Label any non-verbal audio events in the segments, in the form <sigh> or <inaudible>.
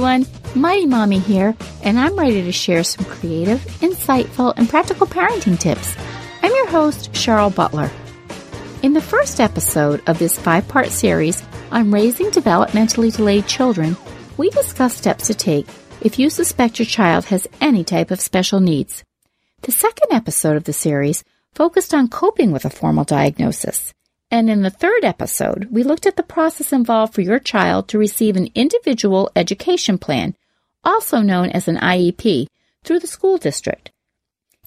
Everyone, Mighty Mommy here, and I'm ready to share some creative, insightful, and practical parenting tips. I'm your host, Cheryl Butler. In the first episode of this five part series on raising developmentally delayed children, we discuss steps to take if you suspect your child has any type of special needs. The second episode of the series focused on coping with a formal diagnosis. And in the third episode, we looked at the process involved for your child to receive an individual education plan, also known as an IEP, through the school district.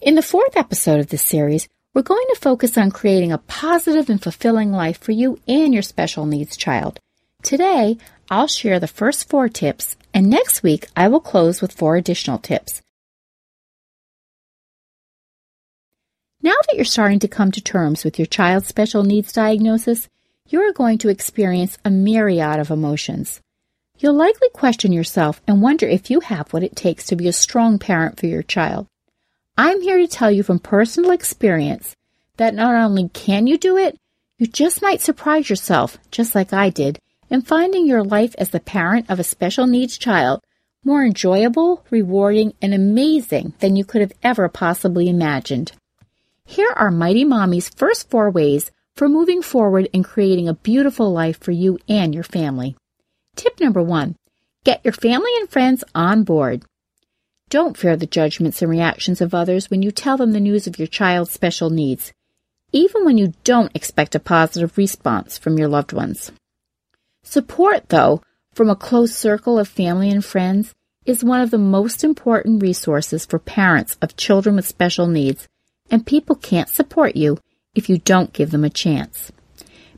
In the fourth episode of this series, we're going to focus on creating a positive and fulfilling life for you and your special needs child. Today, I'll share the first four tips, and next week I will close with four additional tips. Now that you're starting to come to terms with your child's special needs diagnosis, you are going to experience a myriad of emotions. You'll likely question yourself and wonder if you have what it takes to be a strong parent for your child. I'm here to tell you from personal experience that not only can you do it, you just might surprise yourself, just like I did, in finding your life as the parent of a special needs child more enjoyable, rewarding, and amazing than you could have ever possibly imagined. Here are Mighty Mommy's first four ways for moving forward and creating a beautiful life for you and your family. Tip number one get your family and friends on board. Don't fear the judgments and reactions of others when you tell them the news of your child's special needs, even when you don't expect a positive response from your loved ones. Support, though, from a close circle of family and friends is one of the most important resources for parents of children with special needs and people can't support you if you don't give them a chance.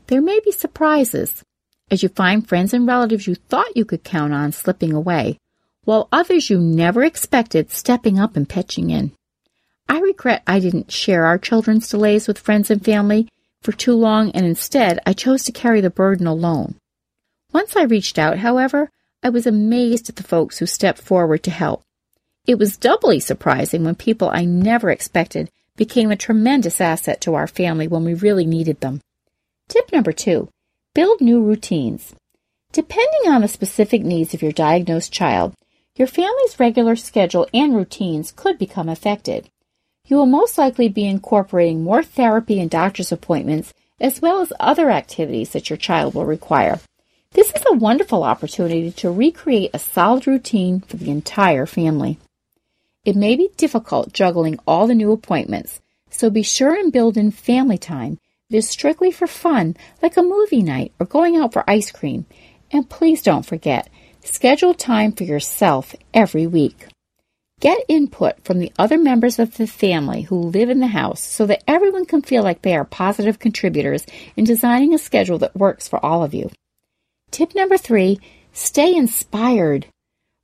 There may be surprises as you find friends and relatives you thought you could count on slipping away, while others you never expected stepping up and pitching in. I regret I didn't share our children's delays with friends and family for too long, and instead I chose to carry the burden alone. Once I reached out, however, I was amazed at the folks who stepped forward to help. It was doubly surprising when people I never expected became a tremendous asset to our family when we really needed them. Tip number two build new routines. Depending on the specific needs of your diagnosed child, your family's regular schedule and routines could become affected. You will most likely be incorporating more therapy and doctor's appointments, as well as other activities that your child will require. This is a wonderful opportunity to recreate a solid routine for the entire family. It may be difficult juggling all the new appointments, so be sure and build in family time that is strictly for fun, like a movie night or going out for ice cream. And please don't forget, schedule time for yourself every week. Get input from the other members of the family who live in the house so that everyone can feel like they are positive contributors in designing a schedule that works for all of you. Tip number three stay inspired.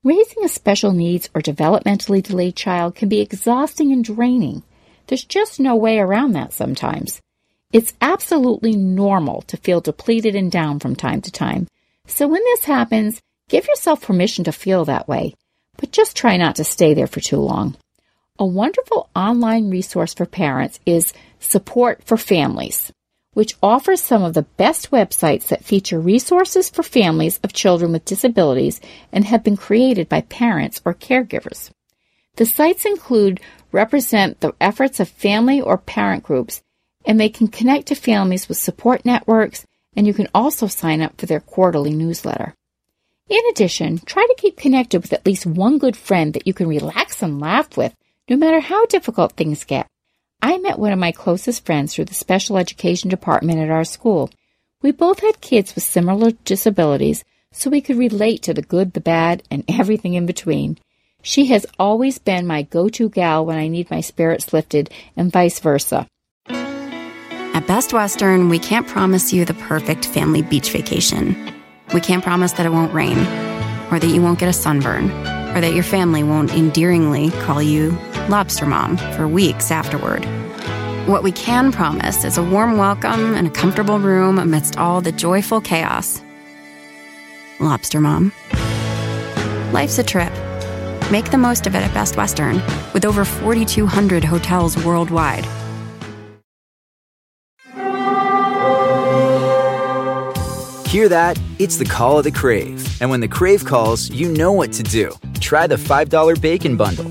Raising a special needs or developmentally delayed child can be exhausting and draining. There's just no way around that sometimes. It's absolutely normal to feel depleted and down from time to time. So when this happens, give yourself permission to feel that way, but just try not to stay there for too long. A wonderful online resource for parents is Support for Families which offers some of the best websites that feature resources for families of children with disabilities and have been created by parents or caregivers. The sites include represent the efforts of family or parent groups, and they can connect to families with support networks, and you can also sign up for their quarterly newsletter. In addition, try to keep connected with at least one good friend that you can relax and laugh with, no matter how difficult things get. I met one of my closest friends through the special education department at our school. We both had kids with similar disabilities, so we could relate to the good, the bad, and <laughs> everything in between. She has always been my go to gal when I need my spirits lifted, and vice versa. At Best Western, we can't promise you the perfect family beach vacation. We can't promise that it won't rain, or that you won't get a sunburn, or that your family won't endearingly call you Lobster Mom for weeks afterward. What we can promise is a warm welcome and a comfortable room amidst all the joyful chaos. Lobster Mom. Life's a trip. Make the most of it at Best Western, with over 4,200 hotels worldwide. Hear that? It's the call of the Crave. And when the Crave calls, you know what to do. Try the $5 Bacon Bundle,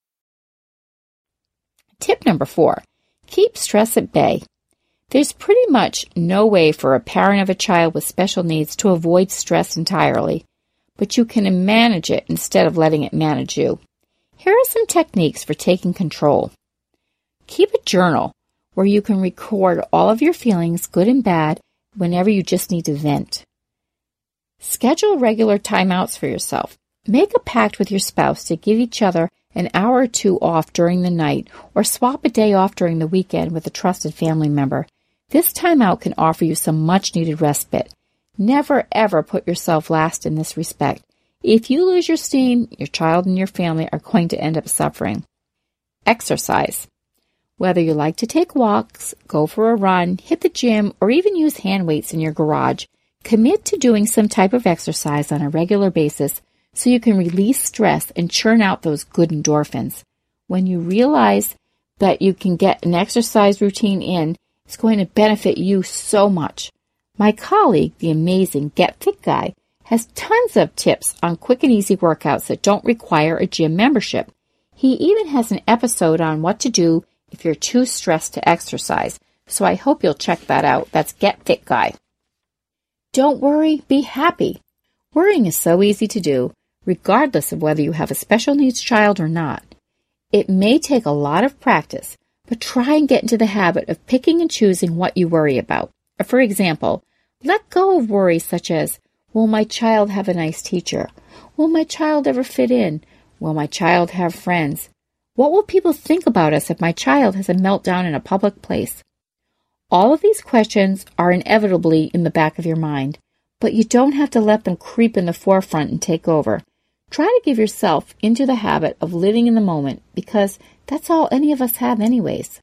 Tip number four keep stress at bay. There's pretty much no way for a parent of a child with special needs to avoid stress entirely, but you can manage it instead of letting it manage you. Here are some techniques for taking control. Keep a journal where you can record all of your feelings, good and bad, whenever you just need to vent. Schedule regular timeouts for yourself. Make a pact with your spouse to give each other an hour or two off during the night, or swap a day off during the weekend with a trusted family member. This time out can offer you some much needed respite. Never ever put yourself last in this respect. If you lose your steam, your child and your family are going to end up suffering. Exercise. Whether you like to take walks, go for a run, hit the gym, or even use hand weights in your garage, commit to doing some type of exercise on a regular basis so you can release stress and churn out those good endorphins. When you realize that you can get an exercise routine in, it's going to benefit you so much. My colleague, the amazing Get Fit Guy, has tons of tips on quick and easy workouts that don't require a gym membership. He even has an episode on what to do if you're too stressed to exercise, so I hope you'll check that out. That's Get Fit Guy. Don't worry, be happy. Worrying is so easy to do, regardless of whether you have a special needs child or not. It may take a lot of practice, but try and get into the habit of picking and choosing what you worry about. For example, let go of worries such as, Will my child have a nice teacher? Will my child ever fit in? Will my child have friends? What will people think about us if my child has a meltdown in a public place? All of these questions are inevitably in the back of your mind, but you don't have to let them creep in the forefront and take over. Try to give yourself into the habit of living in the moment because that's all any of us have, anyways.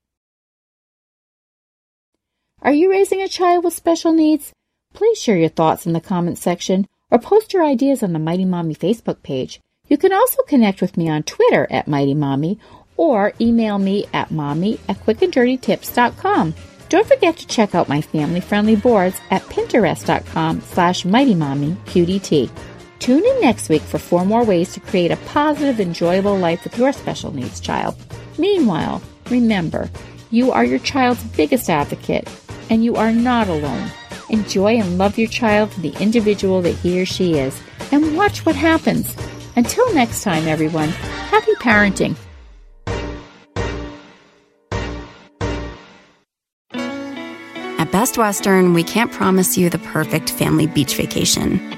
Are you raising a child with special needs? Please share your thoughts in the comments section or post your ideas on the Mighty Mommy Facebook page. You can also connect with me on Twitter at Mighty Mommy or email me at mommy at quickanddirtytips.com. Don't forget to check out my family-friendly boards at pinterest.com slash mightymommyqdt. Tune in next week for four more ways to create a positive, enjoyable life with your special needs child. Meanwhile, remember, you are your child's biggest advocate, and you are not alone. Enjoy and love your child for the individual that he or she is, and watch what happens. Until next time, everyone, happy parenting. At Best Western, we can't promise you the perfect family beach vacation.